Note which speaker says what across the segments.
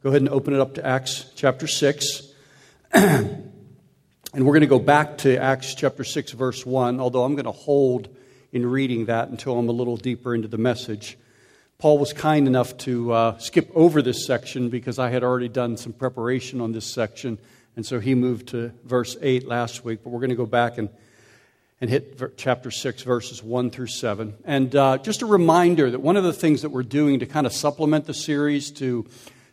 Speaker 1: go ahead and open it up to Acts chapter 6. and we're going to go back to Acts chapter 6, verse 1, although I'm going to hold in reading that until I'm a little deeper into the message. Paul was kind enough to uh, skip over this section because I had already done some preparation on this section, and so he moved to verse 8 last week. But we're going to go back and, and hit chapter 6, verses 1 through 7. And uh, just a reminder that one of the things that we're doing to kind of supplement the series, to,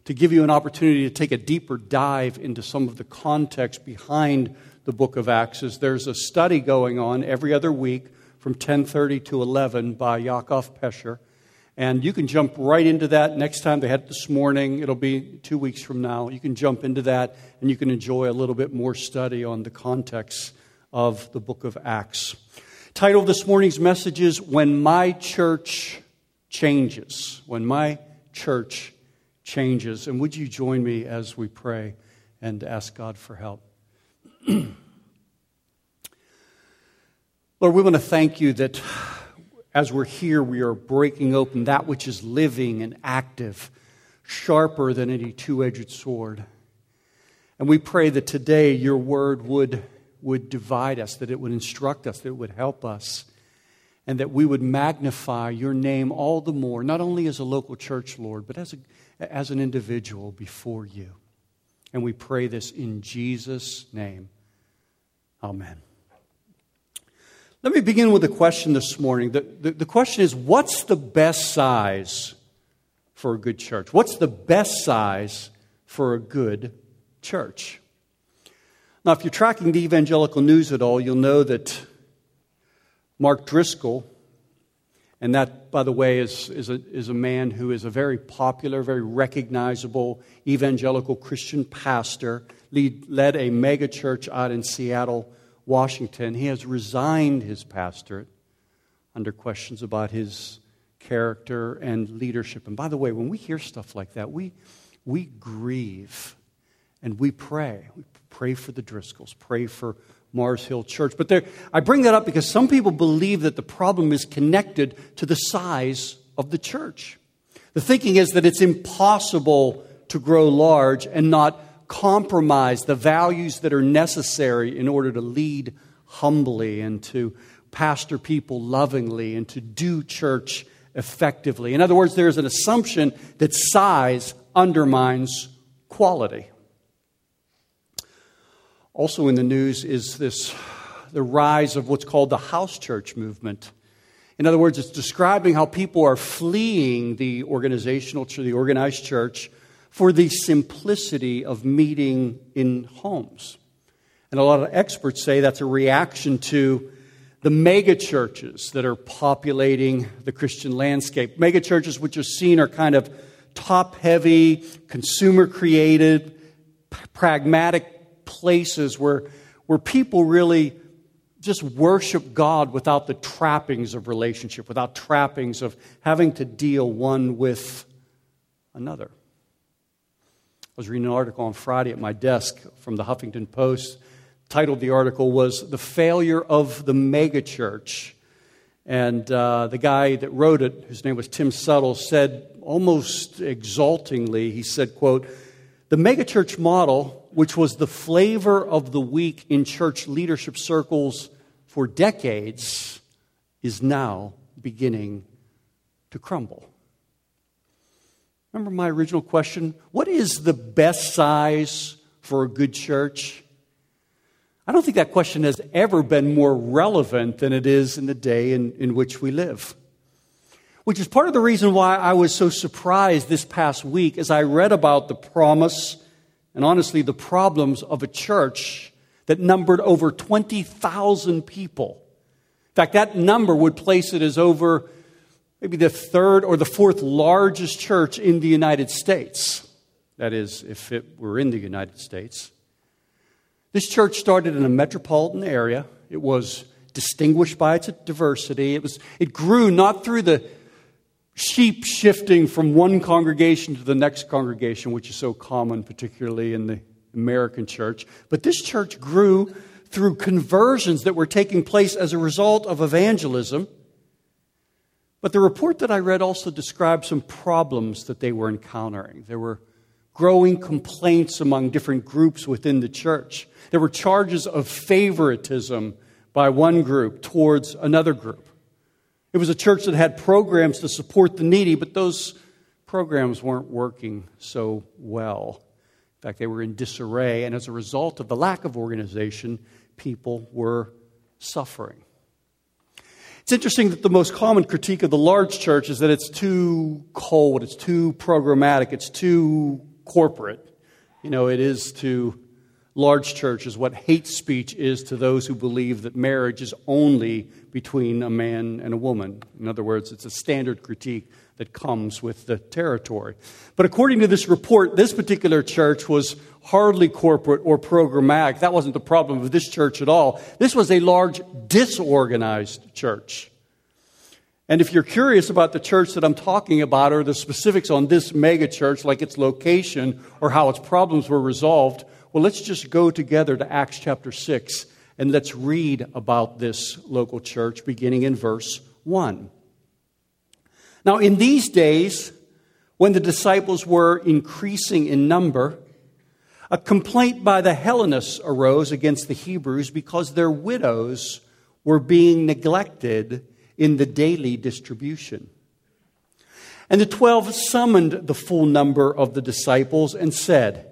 Speaker 1: to give you an opportunity to take a deeper dive into some of the context behind the book of Acts, is there's a study going on every other week from 10.30 to 11 by Yakov Pesher and you can jump right into that next time. They had it this morning. It'll be two weeks from now. You can jump into that and you can enjoy a little bit more study on the context of the book of Acts. Title of this morning's message is When My Church Changes. When My Church Changes. And would you join me as we pray and ask God for help? Lord, we want to thank you that as we're here, we are breaking open that which is living and active, sharper than any two edged sword. And we pray that today your word would, would divide us, that it would instruct us, that it would help us, and that we would magnify your name all the more, not only as a local church, Lord, but as, a, as an individual before you. And we pray this in Jesus' name. Amen. Let me begin with a question this morning. The, the, the, question is what's the best size for a good church? What's the best size for a good church? Now, if you're tracking the evangelical news at all, you'll know that Mark Driscoll, and that, by the way, is, is, a, is a man who is a very popular, very recognizable evangelical Christian pastor, lead, led a megachurch out in Seattle, Washington, he has resigned his pastorate under questions about his character and leadership. And by the way, when we hear stuff like that, we, we grieve and we pray. We pray for the Driscolls, pray for Mars Hill Church. But there, I bring that up because some people believe that the problem is connected to the size of the church. The thinking is that it's impossible to grow large and not compromise the values that are necessary in order to lead humbly and to pastor people lovingly and to do church effectively. In other words, there's an assumption that size undermines quality. Also in the news is this the rise of what's called the house church movement. In other words, it's describing how people are fleeing the organizational, the organized church for the simplicity of meeting in homes. And a lot of experts say that's a reaction to the mega churches that are populating the Christian landscape. Mega churches, which are seen, are kind of top heavy, consumer created, pragmatic places where, where people really just worship God without the trappings of relationship, without trappings of having to deal one with another. I was reading an article on Friday at my desk from the Huffington Post. The title of the article was The Failure of the Megachurch. And uh, the guy that wrote it, whose name was Tim Suttle, said almost exultingly, he said, quote, the megachurch model, which was the flavor of the week in church leadership circles for decades, is now beginning to crumble. Remember my original question? What is the best size for a good church? I don't think that question has ever been more relevant than it is in the day in, in which we live. Which is part of the reason why I was so surprised this past week as I read about the promise and honestly the problems of a church that numbered over 20,000 people. In fact, that number would place it as over maybe the third or the fourth largest church in the United States. That is, if it were in the United States. This church started in a metropolitan area. It was distinguished by its diversity. It, was, it grew not through the sheep shifting from one congregation to the next congregation, which is so common, particularly in the American church, but this church grew through conversions that were taking place as a result of evangelism but the report that I read also described some problems that they were encountering. There were growing complaints among different groups within the church. There were charges of favoritism by one group towards another group. It was a church that had programs to support the needy, but those programs weren't working so well. In fact, they were in disarray, and as a result of the lack of organization, people were suffering. It's interesting that the most common critique of the large church is that it's too cold, it's too programmatic, it's too corporate. You know, it is to large churches what hate speech is to those who believe that marriage is only between a man and a woman. In other words, it's a standard critique that comes with the territory. But according to this report, this particular church was hardly corporate or programmatic. That wasn't the problem of this church at all. This was a large, disorganized church. And if you're curious about the church that I'm talking about or the specifics on this mega church, like its location or how its problems were resolved, well, let's just go together to Acts chapter 6 and let's read about this local church beginning in verse 1. Now, in these days, when the disciples were increasing in number, a complaint by the Hellenists arose against the Hebrews because their widows were being neglected in the daily distribution. And the twelve summoned the full number of the disciples and said,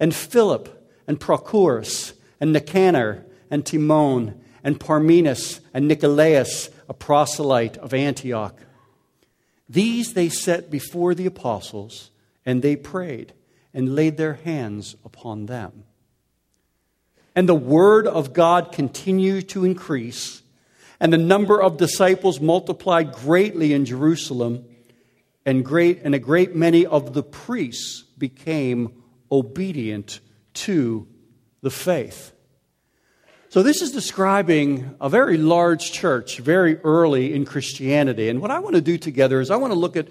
Speaker 1: and Philip, and Prochorus, and Nicanor, and Timon, and Parmenas, and Nicolaus a proselyte of Antioch. These they set before the apostles, and they prayed and laid their hands upon them. And the word of God continued to increase, and the number of disciples multiplied greatly in Jerusalem, and, great, and a great many of the priests became obedient to the faith. So, this is describing a very large church very early in Christianity. And what I want to do together is I want to look at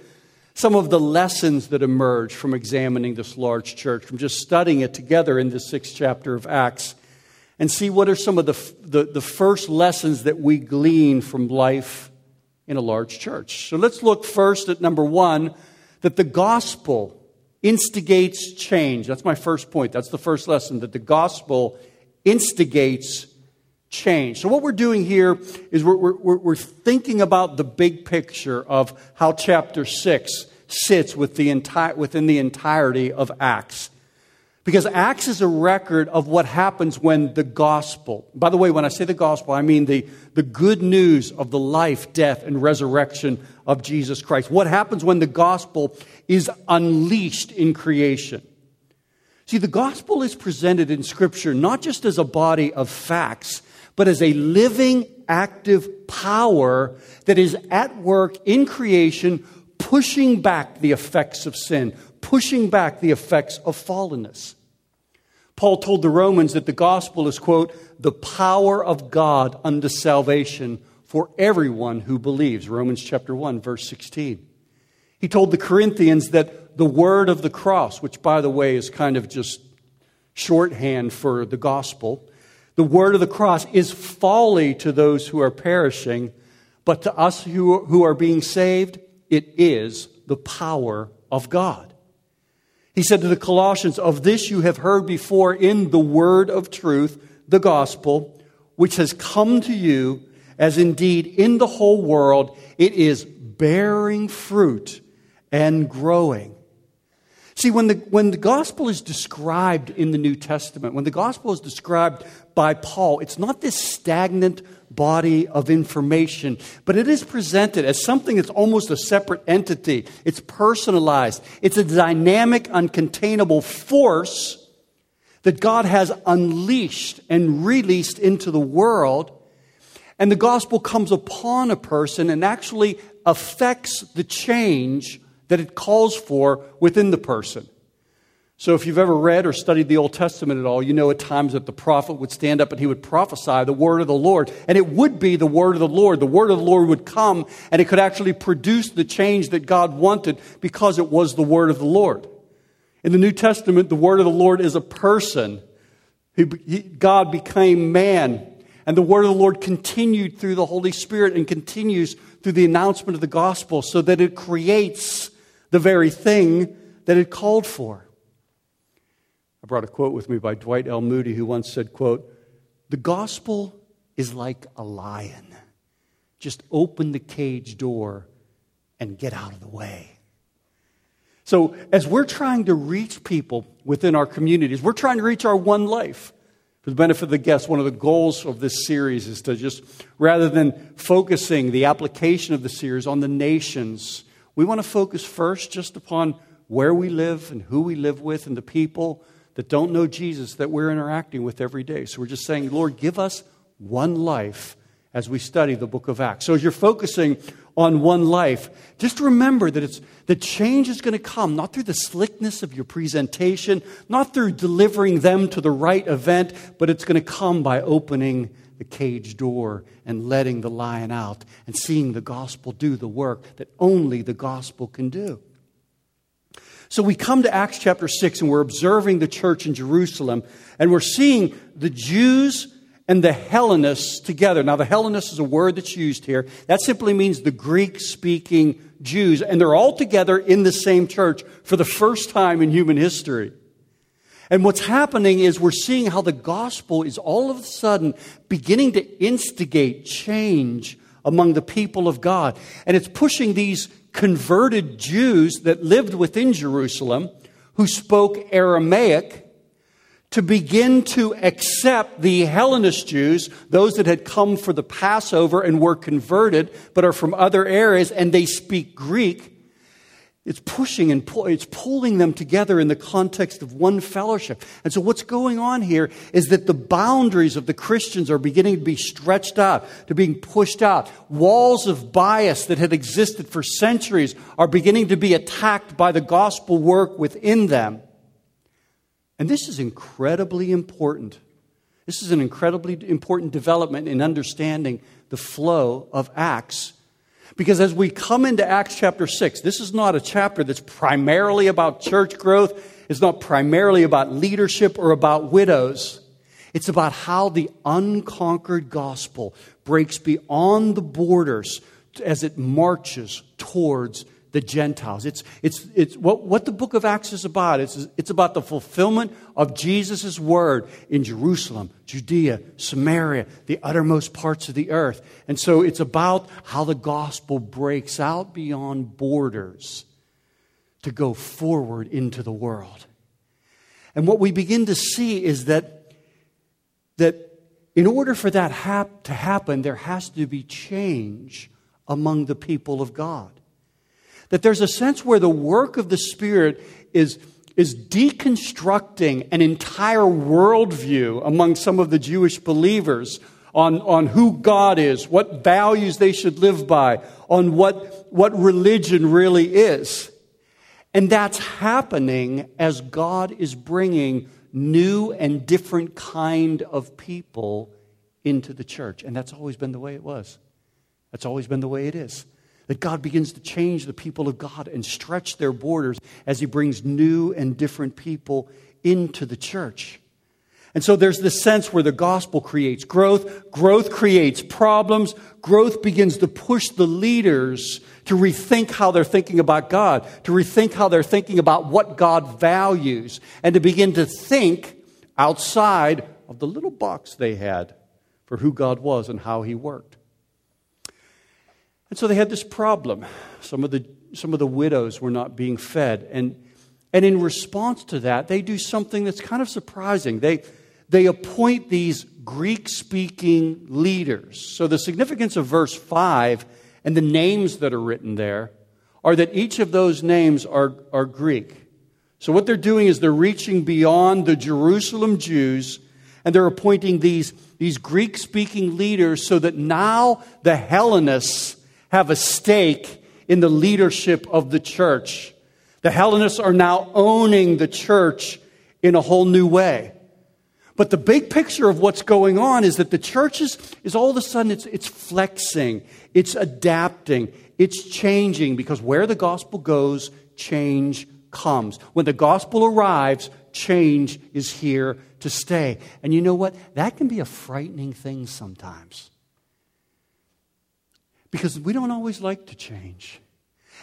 Speaker 1: some of the lessons that emerge from examining this large church, from just studying it together in the sixth chapter of Acts, and see what are some of the, the, the first lessons that we glean from life in a large church. So, let's look first at number one that the gospel instigates change. That's my first point. That's the first lesson that the gospel instigates change. So, what we're doing here is we're, we're, we're thinking about the big picture of how chapter 6 sits with the entire, within the entirety of Acts. Because Acts is a record of what happens when the gospel, by the way, when I say the gospel, I mean the, the good news of the life, death, and resurrection of Jesus Christ. What happens when the gospel is unleashed in creation. See, the gospel is presented in Scripture not just as a body of facts, but as a living, active power that is at work in creation, pushing back the effects of sin, pushing back the effects of fallenness. Paul told the Romans that the gospel is, quote, the power of God unto salvation for everyone who believes. Romans chapter 1, verse 16. He told the Corinthians that the word of the cross, which, by the way, is kind of just shorthand for the gospel, the word of the cross is folly to those who are perishing, but to us who, who are being saved, it is the power of God. He said to the Colossians, Of this you have heard before in the word of truth, the gospel, which has come to you, as indeed in the whole world it is bearing fruit and growing. See, when the, when the gospel is described in the New Testament, when the gospel is described by Paul, it's not this stagnant body of information, but it is presented as something that's almost a separate entity. It's personalized, it's a dynamic, uncontainable force that God has unleashed and released into the world. And the gospel comes upon a person and actually affects the change that it calls for within the person. So, if you've ever read or studied the Old Testament at all, you know at times that the prophet would stand up and he would prophesy the word of the Lord. And it would be the word of the Lord. The word of the Lord would come and it could actually produce the change that God wanted because it was the word of the Lord. In the New Testament, the word of the Lord is a person. God became man. And the word of the Lord continued through the Holy Spirit and continues through the announcement of the gospel so that it creates the very thing that it called for. I brought a quote with me by Dwight L. Moody, who once said, quote, The gospel is like a lion. Just open the cage door and get out of the way. So, as we're trying to reach people within our communities, we're trying to reach our one life. For the benefit of the guests, one of the goals of this series is to just, rather than focusing the application of the series on the nations, we want to focus first just upon where we live and who we live with and the people that don't know Jesus that we're interacting with every day. So we're just saying, Lord, give us one life as we study the book of Acts. So as you're focusing on one life, just remember that it's the change is going to come not through the slickness of your presentation, not through delivering them to the right event, but it's going to come by opening the cage door and letting the lion out and seeing the gospel do the work that only the gospel can do. So we come to Acts chapter 6 and we're observing the church in Jerusalem and we're seeing the Jews and the Hellenists together. Now, the Hellenists is a word that's used here. That simply means the Greek speaking Jews, and they're all together in the same church for the first time in human history. And what's happening is we're seeing how the gospel is all of a sudden beginning to instigate change among the people of God. And it's pushing these converted Jews that lived within Jerusalem who spoke Aramaic to begin to accept the Hellenist Jews, those that had come for the Passover and were converted, but are from other areas and they speak Greek. It's pushing and it's pulling them together in the context of one fellowship. And so what's going on here is that the boundaries of the Christians are beginning to be stretched out, to being pushed out. Walls of bias that had existed for centuries are beginning to be attacked by the gospel work within them. And this is incredibly important. This is an incredibly important development in understanding the flow of Acts because as we come into Acts chapter 6, this is not a chapter that's primarily about church growth. It's not primarily about leadership or about widows. It's about how the unconquered gospel breaks beyond the borders as it marches towards the Gentiles. It's, it's, it's what, what the book of Acts is about. It's, it's about the fulfillment of Jesus' word in Jerusalem, Judea, Samaria, the uttermost parts of the earth. And so it's about how the gospel breaks out beyond borders to go forward into the world. And what we begin to see is that, that in order for that hap- to happen, there has to be change among the people of God. That there's a sense where the work of the Spirit is, is deconstructing an entire worldview among some of the Jewish believers on, on who God is, what values they should live by, on what, what religion really is. And that's happening as God is bringing new and different kind of people into the church. And that's always been the way it was. That's always been the way it is that God begins to change the people of God and stretch their borders as He brings new and different people into the church. And so there's this sense where the gospel creates growth, growth creates problems, growth begins to push the leaders to rethink how they're thinking about God, to rethink how they're thinking about what God values, and to begin to think outside of the little box they had for who God was and how He worked. And so they had this problem. Some of the, some of the widows were not being fed. And, and in response to that, they do something that's kind of surprising. They, they appoint these Greek speaking leaders. So the significance of verse 5 and the names that are written there are that each of those names are, are Greek. So what they're doing is they're reaching beyond the Jerusalem Jews and they're appointing these, these Greek speaking leaders so that now the Hellenists have a stake in the leadership of the church. The Hellenists are now owning the church in a whole new way. But the big picture of what's going on is that the church is, is all of a sudden it's, it's flexing, it's adapting, it's changing because where the gospel goes, change comes. When the gospel arrives, change is here to stay. And you know what? That can be a frightening thing sometimes. Because we don't always like to change.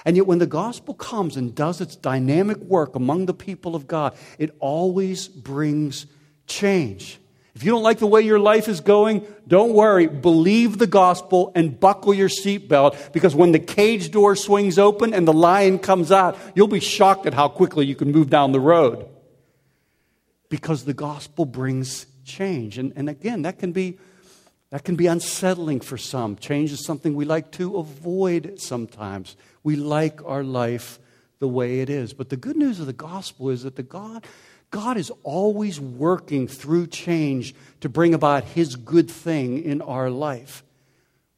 Speaker 1: And yet, when the gospel comes and does its dynamic work among the people of God, it always brings change. If you don't like the way your life is going, don't worry. Believe the gospel and buckle your seatbelt because when the cage door swings open and the lion comes out, you'll be shocked at how quickly you can move down the road. Because the gospel brings change. And, and again, that can be that can be unsettling for some. Change is something we like to avoid sometimes. We like our life the way it is. But the good news of the gospel is that the God God is always working through change to bring about His good thing in our life.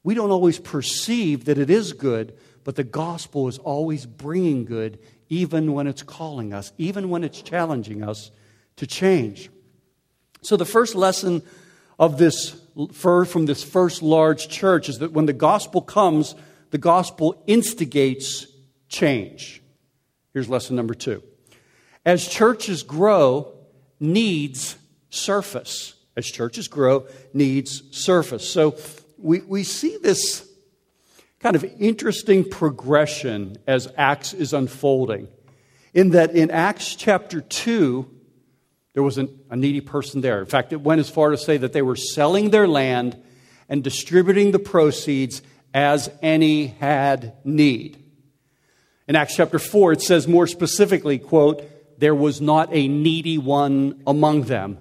Speaker 1: We don't always perceive that it is good, but the gospel is always bringing good, even when it's calling us, even when it's challenging us to change. So, the first lesson of this from this first large church is that when the gospel comes, the gospel instigates change. Here's lesson number two as churches grow, needs surface. As churches grow, needs surface. So we, we see this kind of interesting progression as Acts is unfolding. In that in Acts chapter 2, there was an, a needy person there. In fact, it went as far to say that they were selling their land and distributing the proceeds as any had need. In Acts chapter 4, it says more specifically, quote, there was not a needy one among them.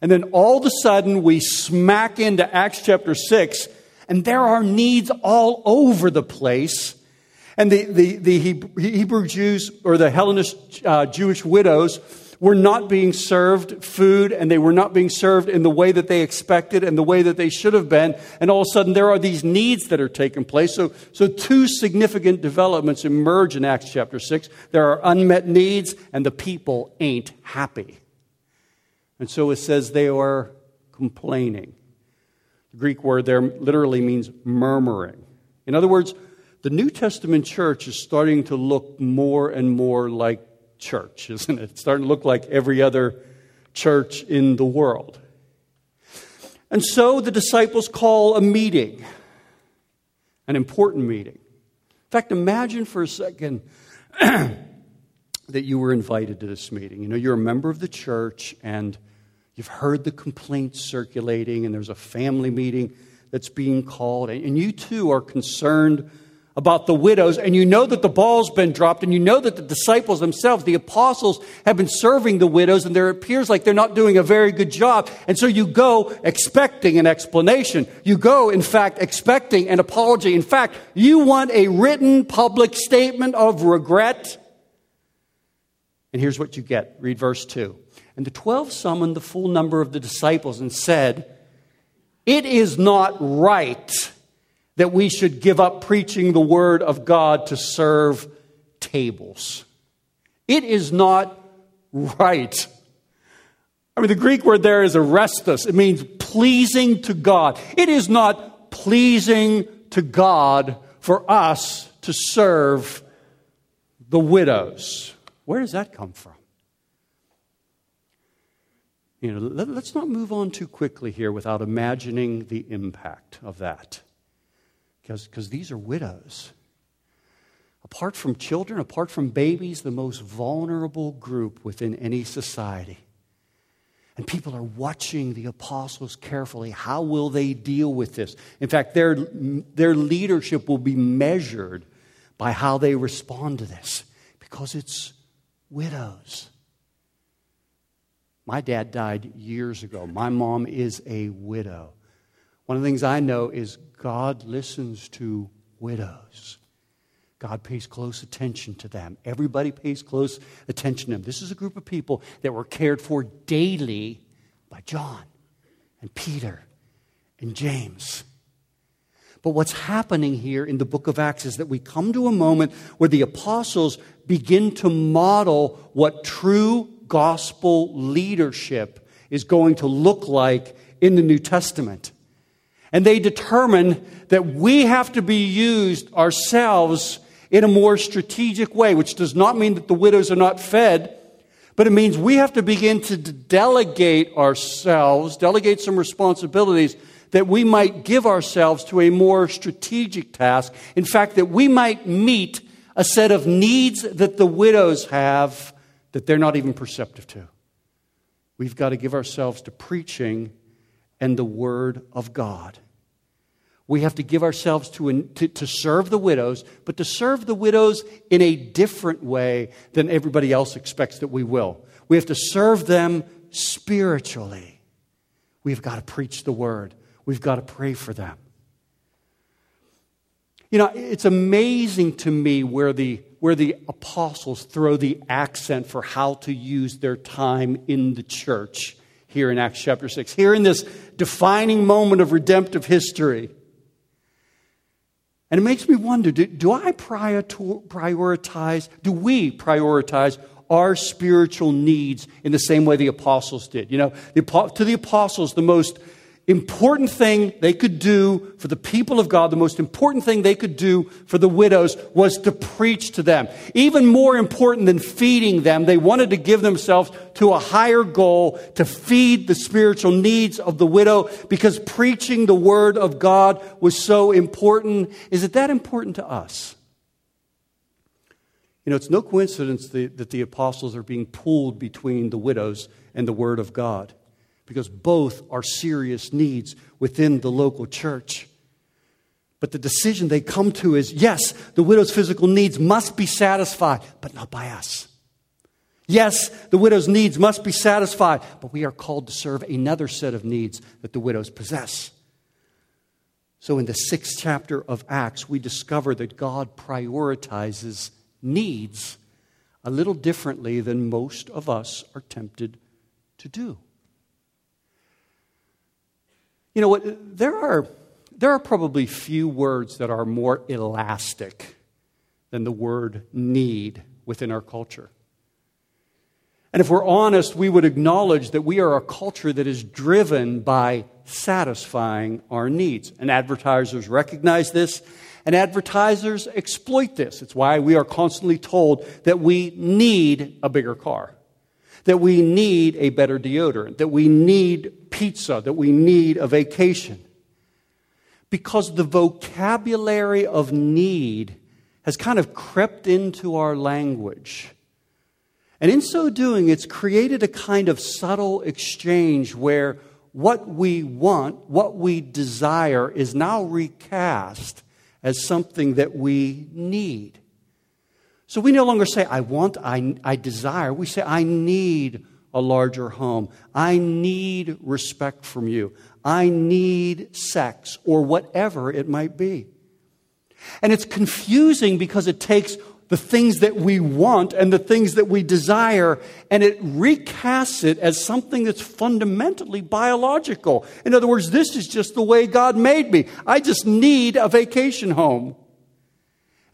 Speaker 1: And then all of a sudden, we smack into Acts chapter 6, and there are needs all over the place. And the, the, the Hebrew Jews, or the Hellenist uh, Jewish widows, were not being served food and they were not being served in the way that they expected and the way that they should have been. And all of a sudden, there are these needs that are taking place. So, so two significant developments emerge in Acts chapter 6. There are unmet needs, and the people ain't happy. And so it says they are complaining. The Greek word there literally means murmuring. In other words, the New Testament church is starting to look more and more like church, isn't it? It's starting to look like every other church in the world. And so the disciples call a meeting, an important meeting. In fact, imagine for a second that you were invited to this meeting. You know, you're a member of the church and you've heard the complaints circulating, and there's a family meeting that's being called, and you too are concerned about the widows, and you know that the ball's been dropped, and you know that the disciples themselves, the apostles, have been serving the widows, and there appears like they're not doing a very good job. And so you go expecting an explanation. You go, in fact, expecting an apology. In fact, you want a written public statement of regret. And here's what you get. Read verse 2. And the twelve summoned the full number of the disciples and said, It is not right that we should give up preaching the word of God to serve tables. It is not right. I mean, the Greek word there is arestos. It means pleasing to God. It is not pleasing to God for us to serve the widows. Where does that come from? You know, let, us not move on too quickly here without imagining the impact of that because these are widows. Apart from children, apart from babies, the most vulnerable group within any society. And people are watching the apostles carefully. How will they deal with this? In fact, their, their leadership will be measured by how they respond to this because it's widows. My dad died years ago. My mom is a widow. One of the things I know is God listens to widows. God pays close attention to them. Everybody pays close attention to them. This is a group of people that were cared for daily by John and Peter and James. But what's happening here in the book of Acts is that we come to a moment where the apostles begin to model what true gospel leadership is going to look like in the New Testament. And they determine that we have to be used ourselves in a more strategic way, which does not mean that the widows are not fed, but it means we have to begin to delegate ourselves, delegate some responsibilities that we might give ourselves to a more strategic task. In fact, that we might meet a set of needs that the widows have that they're not even perceptive to. We've got to give ourselves to preaching and the Word of God. We have to give ourselves to, to, to, serve the widows, but to serve the widows in a different way than everybody else expects that we will. We have to serve them spiritually. We've got to preach the Word. We've got to pray for them. You know, it's amazing to me where the, where the apostles throw the accent for how to use their time in the church here in Acts chapter 6. Here in this defining moment of redemptive history. And it makes me wonder do, do I prioritize, do we prioritize our spiritual needs in the same way the apostles did? You know, the, to the apostles, the most important thing they could do for the people of God, the most important thing they could do for the widows was to preach to them. Even more important than feeding them, they wanted to give themselves to a higher goal to feed the spiritual needs of the widow because preaching the word of God was so important. Is it that important to us? You know, it's no coincidence that the apostles are being pulled between the widows and the word of God because both are serious needs within the local church. But the decision they come to is yes, the widow's physical needs must be satisfied, but not by us. Yes, the widow's needs must be satisfied, but we are called to serve another set of needs that the widows possess. So, in the sixth chapter of Acts, we discover that God prioritizes needs a little differently than most of us are tempted to do. You know what? There are, there are probably few words that are more elastic than the word need within our culture. And if we're honest, we would acknowledge that we are a culture that is driven by satisfying our needs. And advertisers recognize this, and advertisers exploit this. It's why we are constantly told that we need a bigger car that we need a better deodorant, that we need pizza, that we need a vacation. Because the vocabulary of need has kind of crept into our language. And in so doing, it's created a kind of subtle exchange where what we want, what we desire, is now recast as something that we need. So we no longer say, I want, I, I desire. We say, I need a larger home. I need respect from you. I need sex, or whatever it might be. And it's confusing because it takes the things that we want and the things that we desire, and it recasts it as something that's fundamentally biological. In other words, this is just the way God made me. I just need a vacation home.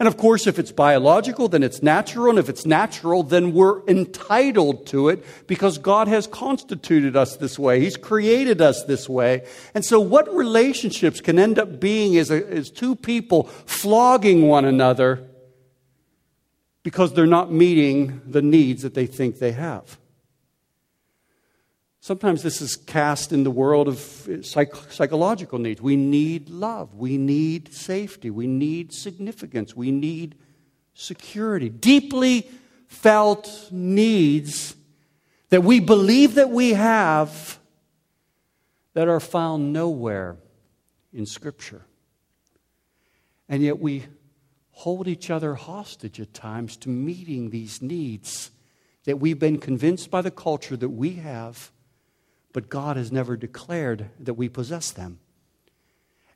Speaker 1: And of course, if it's biological, then it's natural. And if it's natural, then we're entitled to it because God has constituted us this way. He's created us this way. And so, what relationships can end up being is, a, is two people flogging one another because they're not meeting the needs that they think they have. Sometimes this is cast in the world of psych- psychological needs. We need love. We need safety. We need significance. We need security. Deeply felt needs that we believe that we have that are found nowhere in Scripture. And yet we hold each other hostage at times to meeting these needs that we've been convinced by the culture that we have but God has never declared that we possess them.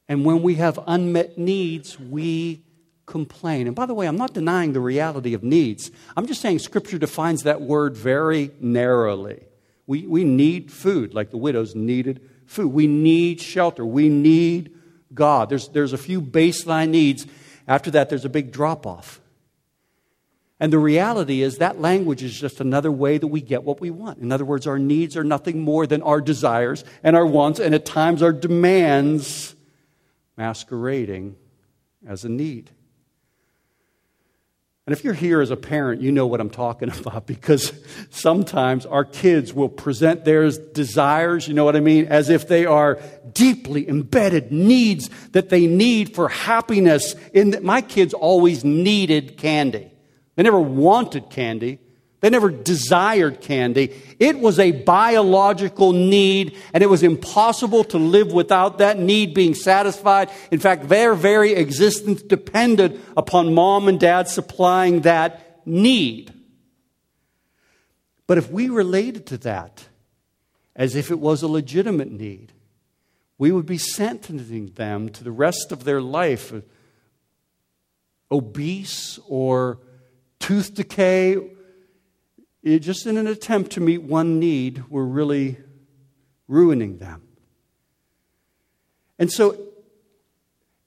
Speaker 1: And when we have unmet needs, we complain. And by the way, I'm not denying the reality of needs. I'm just saying Scripture defines that word very narrowly. We, we need food, like the widows needed food. We need shelter. We need God. There's, there's a few baseline needs. After that, there's a big drop off. And the reality is that language is just another way that we get what we want. In other words, our needs are nothing more than our desires and our wants, and at times our demands masquerading as a need. And if you're here as a parent, you know what I'm talking about because sometimes our kids will present their desires, you know what I mean, as if they are deeply embedded needs that they need for happiness. In that my kids always needed candy. They never wanted candy. They never desired candy. It was a biological need, and it was impossible to live without that need being satisfied. In fact, their very existence depended upon mom and dad supplying that need. But if we related to that as if it was a legitimate need, we would be sentencing them to the rest of their life uh, obese or tooth decay it, just in an attempt to meet one need, we're really ruining them. And so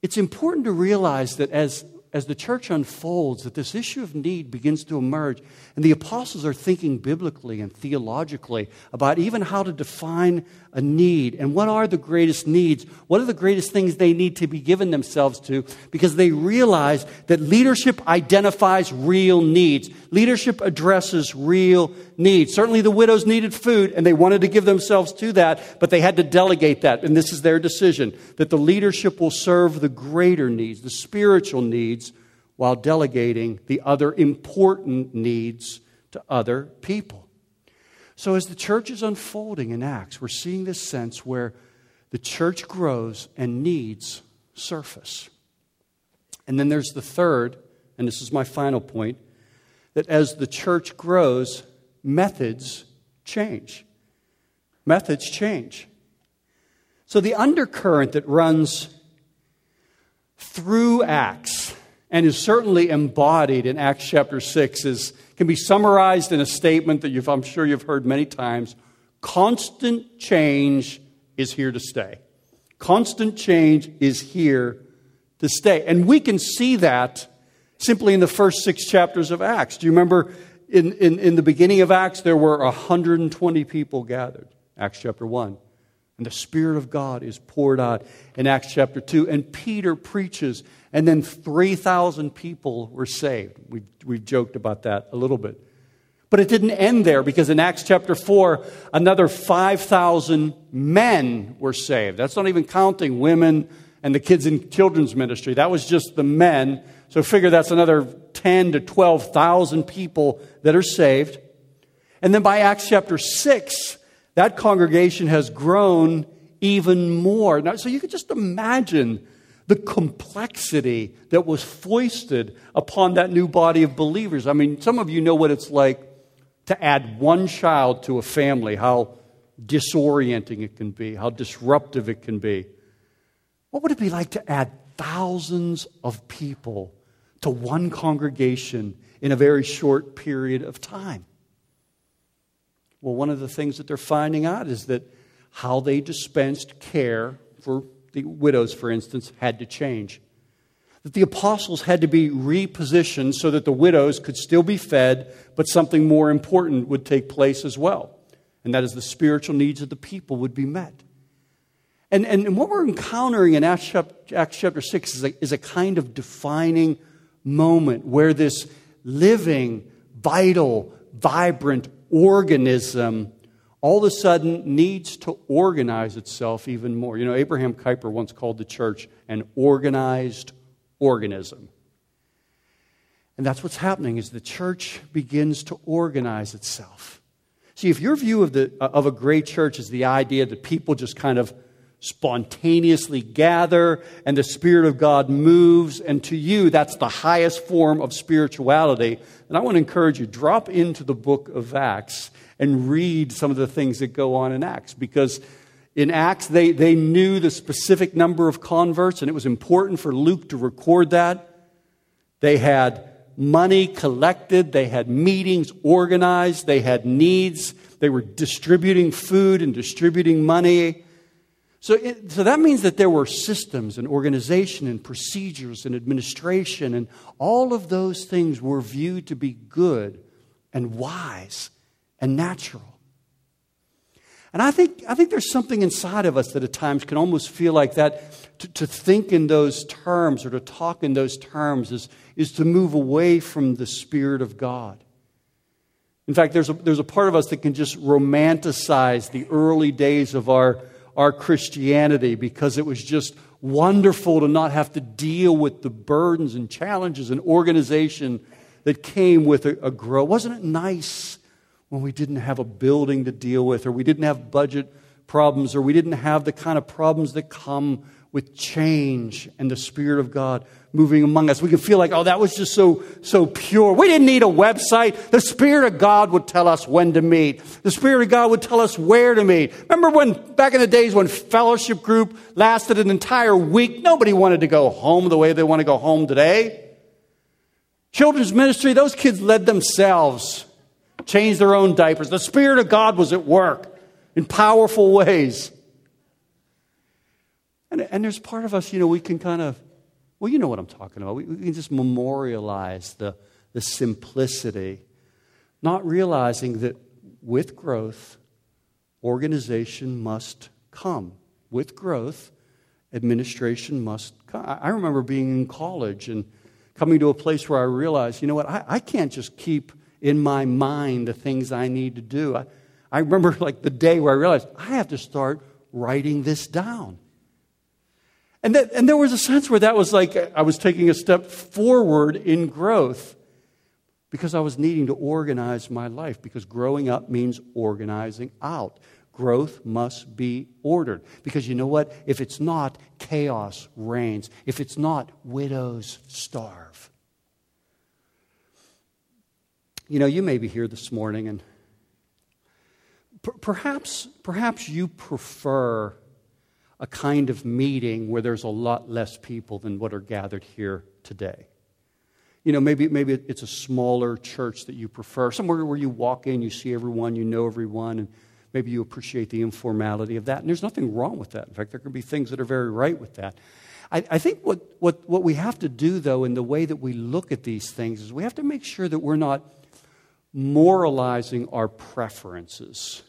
Speaker 1: it's important to realize that as as the church unfolds, that this issue of need begins to emerge. And the apostles are thinking biblically and theologically about even how to define a need and what are the greatest needs, what are the greatest things they need to be given themselves to, because they realize that leadership identifies real needs. Leadership addresses real needs. Certainly the widows needed food and they wanted to give themselves to that, but they had to delegate that. And this is their decision that the leadership will serve the greater needs, the spiritual needs, while delegating the other important needs to other people. So, as the church is unfolding in Acts, we're seeing this sense where the church grows and needs surface. And then there's the third, and this is my final point, that as the church grows, methods change. Methods change. So the undercurrent that runs through Acts and is certainly embodied in Acts chapter 6 is, can be summarized in a statement that I'm sure you've heard many times constant change is here to stay. Constant change is here to stay. And we can see that simply in the first six chapters of Acts. Do you remember in, in, in the beginning of Acts, there were 120 people gathered, Acts chapter 1. And the Spirit of God is poured out in Acts chapter 2. And Peter preaches, and then 3,000 people were saved. We've, we've joked about that a little bit. But it didn't end there because in Acts chapter 4, another 5,000 men were saved. That's not even counting women and the kids in children's ministry. That was just the men. So figure that's another 10 to 12,000 people that are saved. And then by Acts chapter 6, that congregation has grown even more. Now, so you can just imagine the complexity that was foisted upon that new body of believers. I mean, some of you know what it's like to add one child to a family, how disorienting it can be, how disruptive it can be. What would it be like to add thousands of people to one congregation in a very short period of time? Well, one of the things that they're finding out is that how they dispensed care for the widows, for instance, had to change. That the apostles had to be repositioned so that the widows could still be fed, but something more important would take place as well. And that is the spiritual needs of the people would be met. And, and, what we're encountering in Acts chapter, Acts chapter 6 is a, is a kind of defining moment where this living, vital, vibrant organism all of a sudden needs to organize itself even more. You know, Abraham Kuyper once called the church an organized organism. And that's what's happening is the church begins to organize itself. See, if your view of, the, uh, of a great church is the idea that people just kind of spontaneously gather and the Spirit of God moves, and to you that's the highest form of spirituality, And I want to encourage you drop into the book of Acts and read some of the things that go on in Acts because in Acts they, they knew the specific number of converts, and it was important for Luke to record that. They had money collected, they had meetings organized, they had needs, they were distributing food and distributing money. So, it, so that means that there were systems and organization and procedures and administration, and all of those things were viewed to be good and wise and natural. And I think, I think there's something inside of us that at times can almost feel like that. To, to think in those terms or to talk in those terms is, is to move away from the Spirit of God. In fact, there's a, there's a part of us that can just romanticize the early days of our, our Christianity because it was just wonderful to not have to deal with the burdens and challenges and organization that came with a, a grow. Wasn't it nice when we didn't have a building to deal with, or we didn't have budget problems, or we didn't have the kind of problems that come with change and the Spirit of God moving among us. We can feel like, oh, that was just so, so pure. We didn't need a website. The Spirit of God would tell us when to meet. The Spirit of God would tell us where to meet. Remember when, back in the days when fellowship group lasted an entire week, nobody wanted to go home the way they want to go home today. Children's ministry, those kids led themselves, changed their own diapers. The Spirit of God was at work in powerful ways. And, and there's part of us, you know, we can kind of, well, you know what I'm talking about. We, we can just memorialize the, the simplicity, not realizing that with growth, organization must come. With growth, administration must come. I remember being in college and coming to a place where I realized, you know what, I, I can't just keep in my mind the things I need to do. I, I remember like the day where I realized I have to start writing this down. And, that, and there was a sense where that was like I was taking a step forward in growth because I was needing to organize my life because growing up means organizing out. Growth must be ordered. Because you know what? If it's not, chaos reigns. If it's not, widows starve. You know, you may be here this morning and perhaps, perhaps you prefer a kind of meeting where there's a lot less people than what are gathered here today. You know, maybe, maybe it's a smaller church that you prefer, somewhere where you walk in, you see everyone, you know everyone, and Maybe you appreciate the informality of that. And there's nothing wrong with that. In fact, there can be things that are very right with that. I, I think what, what, what we have to do, though, in the way that we look at these things, is we have to make sure that we're not moralizing our preferences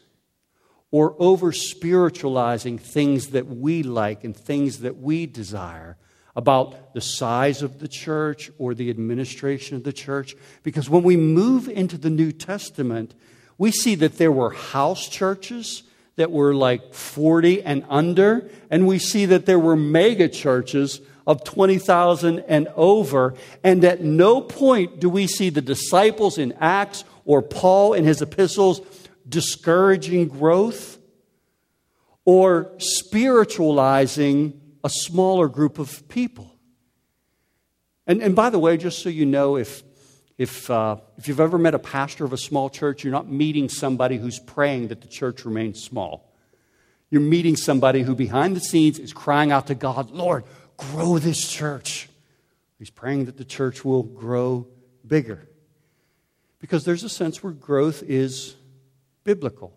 Speaker 1: or over spiritualizing things that we like and things that we desire about the size of the church or the administration of the church. Because when we move into the New Testament, we see that there were house churches that were like 40 and under, and we see that there were mega churches of 20,000 and over. And at no point do we see the disciples in Acts or Paul in his epistles discouraging growth or spiritualizing a smaller group of people. And, and by the way, just so you know, if if, uh, if you've ever met a pastor of a small church, you're not meeting somebody who's praying that the church remains small. You're meeting somebody who, behind the scenes, is crying out to God, Lord, grow this church. He's praying that the church will grow bigger. Because there's a sense where growth is biblical.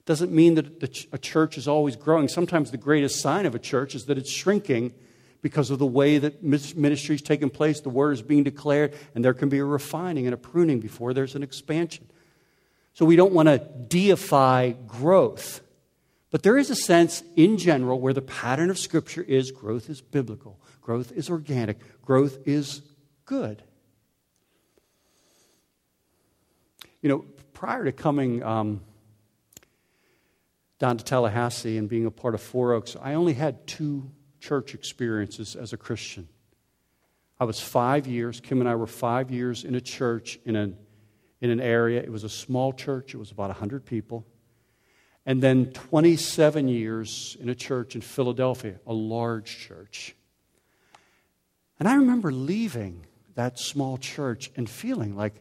Speaker 1: It doesn't mean that a church is always growing. Sometimes the greatest sign of a church is that it's shrinking because of the way that ministry is taking place, the word is being declared, and there can be a refining and a pruning before there's an expansion. So we don't want to deify growth. But there is a sense in general where the pattern of Scripture is growth is biblical, growth is organic, growth is good. You know, prior to coming um, down to Tallahassee and being a part of Four Oaks, I only had two church experiences as a Christian. I was five years, Kim and I were five years in a church in an, in an area. It was a small church, it was about 100 people. And then 27 years in a church in Philadelphia, a large church. And I remember leaving that small church and feeling like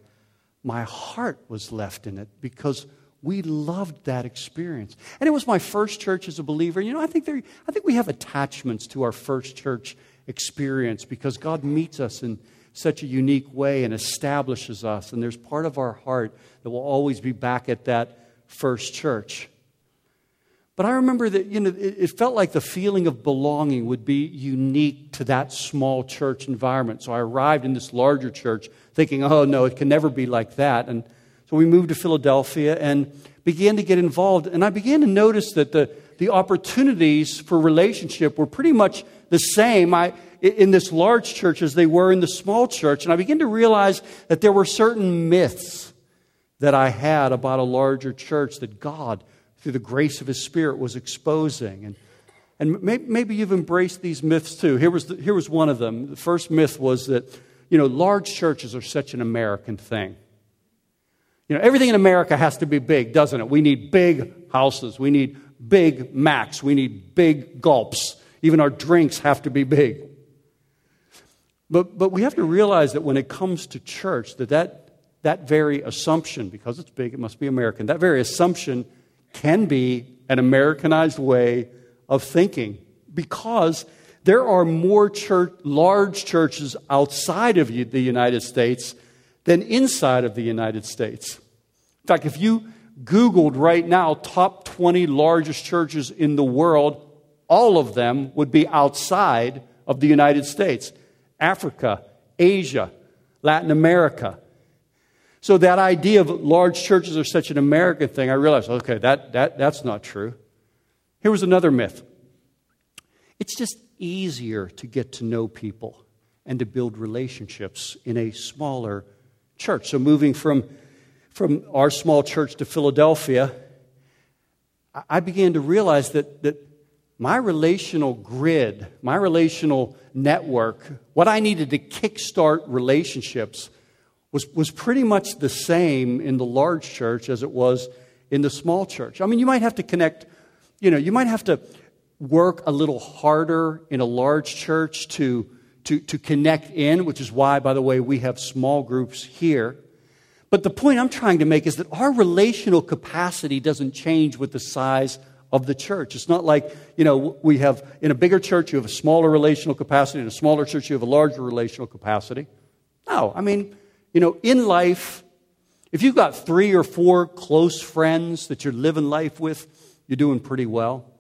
Speaker 1: my heart was left in it because we loved that experience. And it was my first church as a believer. You know, I think, there, I think we have attachments to our first church experience because God meets us in such a unique way and establishes us. And there's part of our heart that will always be back at that first church. But I remember that, you know, it, it, felt like the feeling of belonging would be unique to that small church environment. So I arrived in this larger church thinking, oh, no, it can never be like that. And so we moved to Philadelphia and began to get involved. And I began to notice that the, the opportunities for relationship were pretty much the same I, in this large church as they were in the small church. And I began to realize that there were certain myths that I had about a larger church that God through the grace of His Spirit, was exposing. And, and maybe you've embraced these myths too. Here was, the, here was one of them. The first myth was that, you know, large churches are such an American thing. You know, everything in America has to be big, doesn't it? We need big houses. We need big Macs. We need big gulps. Even our drinks have to be big. But, but we have to realize that when it comes to church, that, that that very assumption, because it's big, it must be American, that very assumption can be an Americanized way of thinking because there are more church, large churches outside of the United States than inside of the United States. In fact, if you Googled right now top 20 largest churches in the world, all of them would be outside of the United States Africa, Asia, Latin America. So that idea of large churches are such an American thing, I realized, okay, that, that, that's not true. Here was another myth. It's just easier to get to know people and to build relationships in a smaller church. So moving from, from our small church to Philadelphia, I began to realize that, that my relational grid, my relational network, what I needed to kickstart relationships was, was pretty much the same in the large church as it was in the small church. I mean, you might have to connect, you know, you might have to work a little harder in a large church to, to, to connect in, which is why, by the way, we have small groups here. But the point I'm trying to make is that our relational capacity doesn't change with the size of the church. It's not like, you know, we have in a bigger church, you have a smaller relational capacity, in a smaller church, you have a larger relational capacity. No, I mean, you know, in life, if you've got three or four close friends that you're living life with, you're doing pretty well.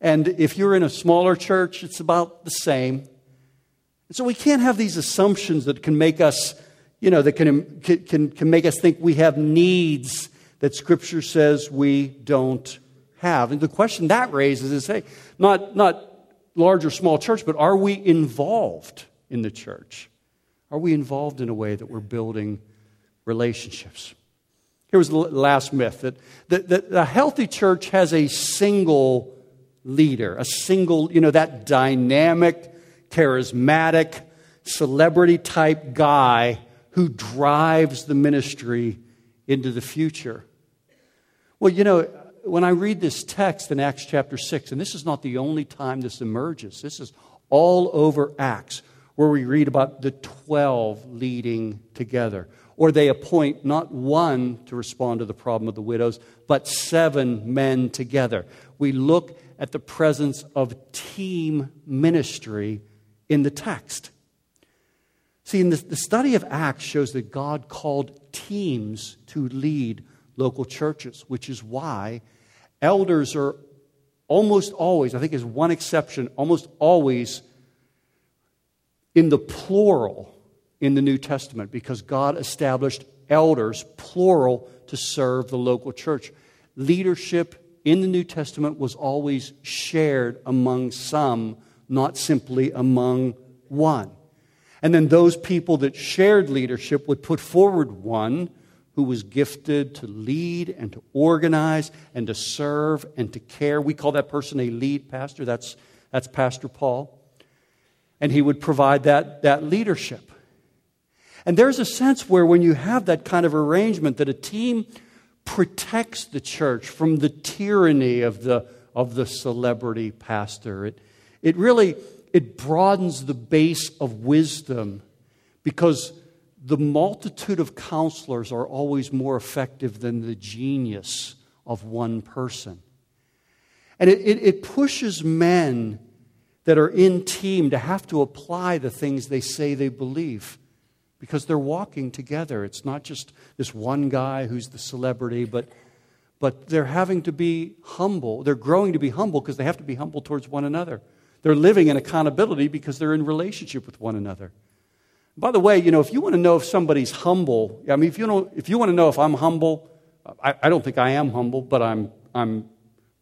Speaker 1: And if you're in a smaller church, it's about the same. And so we can't have these assumptions that can make us, you know, that can, can, can make us think we have needs that Scripture says we don't have. And the question that raises is hey, not, not large or small church, but are we involved in the church? Are we involved in a way that we're building relationships? Here was the last myth that, that, that a healthy church has a single leader, a single, you know, that dynamic, charismatic, celebrity type guy who drives the ministry into the future. Well, you know, when I read this text in Acts chapter 6, and this is not the only time this emerges, this is all over Acts where we read about the 12 leading together. Or they appoint not one to respond to the problem of the widows, but seven men together. We look at the presence of team ministry in the text. See, in the, the study of Acts shows that God called teams to lead local churches, which is why elders are almost always, I think is one exception, almost always in the plural in the New Testament because God established elders, plural, to serve the local church. Leadership in the New Testament was always shared among some, not simply among one. And then those people that shared leadership would put forward one who was gifted to lead and to organize and to serve and to care. We call that person a lead pastor. That's, that's Pastor Paul and he would provide that, that leadership. And there's a sense where when you have that kind of arrangement that a team protects the church from the tyranny of the, of the celebrity pastor. It, it really it broadens the base of wisdom because the multitude of counselors are always more effective than the genius of one person. And it, it, it pushes men that are in team to have to apply the things they say they believe because they're walking together. It's not just this one guy who's the celebrity, but, but they're having to be humble. They're growing to be humble because they have to be humble towards one another. They're living in accountability because they're in relationship with one another. By the way, you know, if you want to know if somebody's humble, I mean, if you, know, if you want to know if I'm humble, I, I don't think I am humble, but I'm, I'm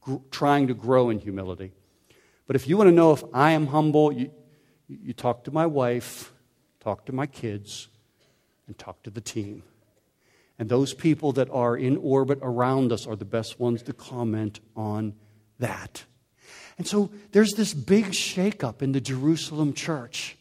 Speaker 1: gr- trying to grow in humility. But if you want to know if I am humble, you, you talk to my wife, talk to my kids, and talk to the team. And those people that are in orbit around us are the best ones to comment on that. And so there's this big shakeup in the Jerusalem church.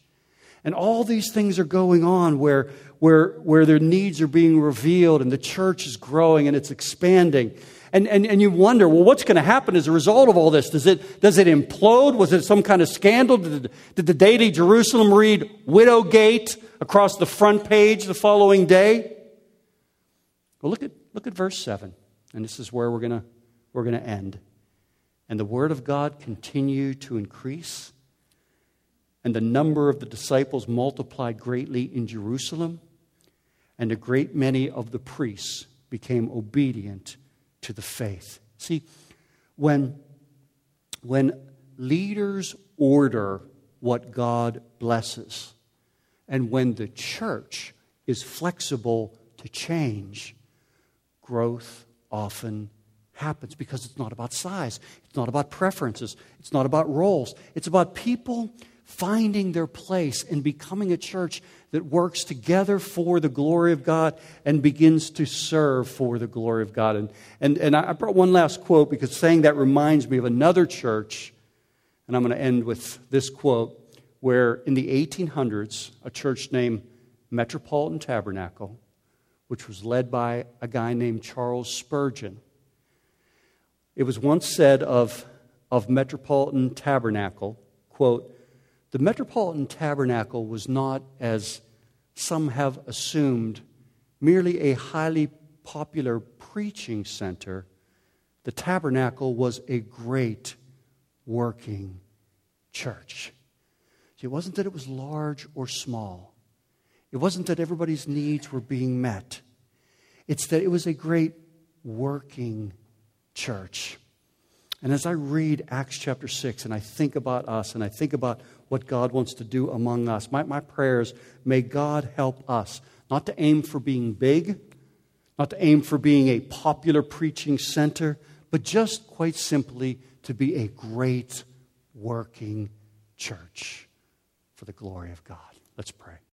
Speaker 1: And all these things are going on where, where, where their needs are being revealed and the church is growing and it's expanding. And, and, and you wonder, well, what's going to happen as a result of all this? Does it, does it implode? Was it some kind of scandal? Did, did the Daily Jerusalem read Widowgate across the front page the following day? Well, look at, look at verse 7. And this is where we're going we're going to end. And the word of God continued to increase and the number of the disciples multiplied greatly in Jerusalem, and a great many of the priests became obedient to the faith. See, when, when leaders order what God blesses, and when the church is flexible to change, growth often happens because it's not about size, it's not about preferences, it's not about roles, it's about people finding their place and becoming a church that works together for the glory of God and begins to serve for the glory of God. And, and, and I brought one last quote because saying that reminds me of another church, and I'm going to end with this quote where in the 1800s, a church named Metropolitan Tabernacle, which was led by a guy named Charles Spurgeon, it was once said of, of Metropolitan Tabernacle, quote, the Metropolitan Tabernacle was not, as some have assumed, merely a highly popular preaching center. The tabernacle was a great working church. It wasn't that it was large or small. It wasn't that everybody's needs were being met. It's that it was a great working church. And as I read Acts chapter 6 and I think about us and I think about what God wants to do among us, my, my prayers, may God help us not to aim for being big, not to aim for being a popular preaching center, but just quite simply to be a great working church for the glory of God. Let's pray.